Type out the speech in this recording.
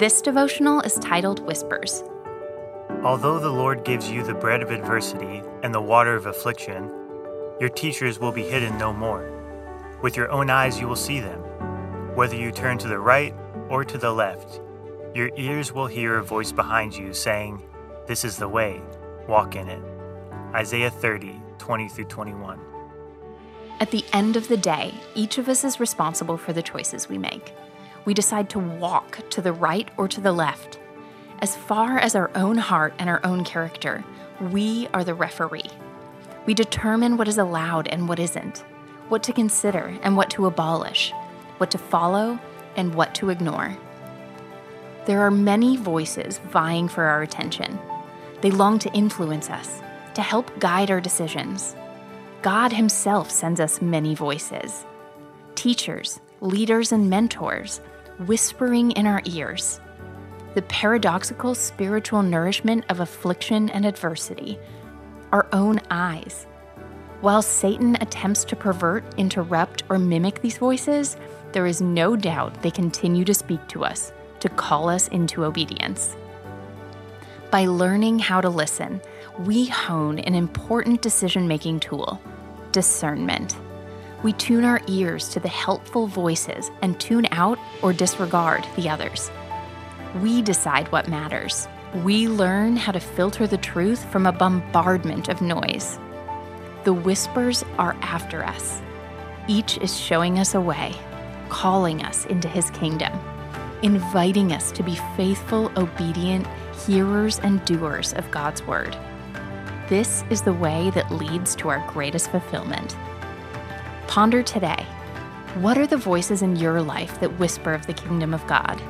This devotional is titled Whispers. Although the Lord gives you the bread of adversity and the water of affliction, your teachers will be hidden no more. With your own eyes you will see them. Whether you turn to the right or to the left, your ears will hear a voice behind you saying, This is the way, walk in it. Isaiah 30, 20 through 21. At the end of the day, each of us is responsible for the choices we make. We decide to walk to the right or to the left. As far as our own heart and our own character, we are the referee. We determine what is allowed and what isn't, what to consider and what to abolish, what to follow and what to ignore. There are many voices vying for our attention. They long to influence us, to help guide our decisions. God Himself sends us many voices teachers, leaders, and mentors whispering in our ears. The paradoxical spiritual nourishment of affliction and adversity, our own eyes. While Satan attempts to pervert, interrupt, or mimic these voices, there is no doubt they continue to speak to us, to call us into obedience. By learning how to listen, we hone an important decision making tool discernment. We tune our ears to the helpful voices and tune out or disregard the others. We decide what matters. We learn how to filter the truth from a bombardment of noise. The whispers are after us. Each is showing us a way, calling us into his kingdom, inviting us to be faithful, obedient hearers and doers of God's word. This is the way that leads to our greatest fulfillment. Ponder today what are the voices in your life that whisper of the kingdom of God?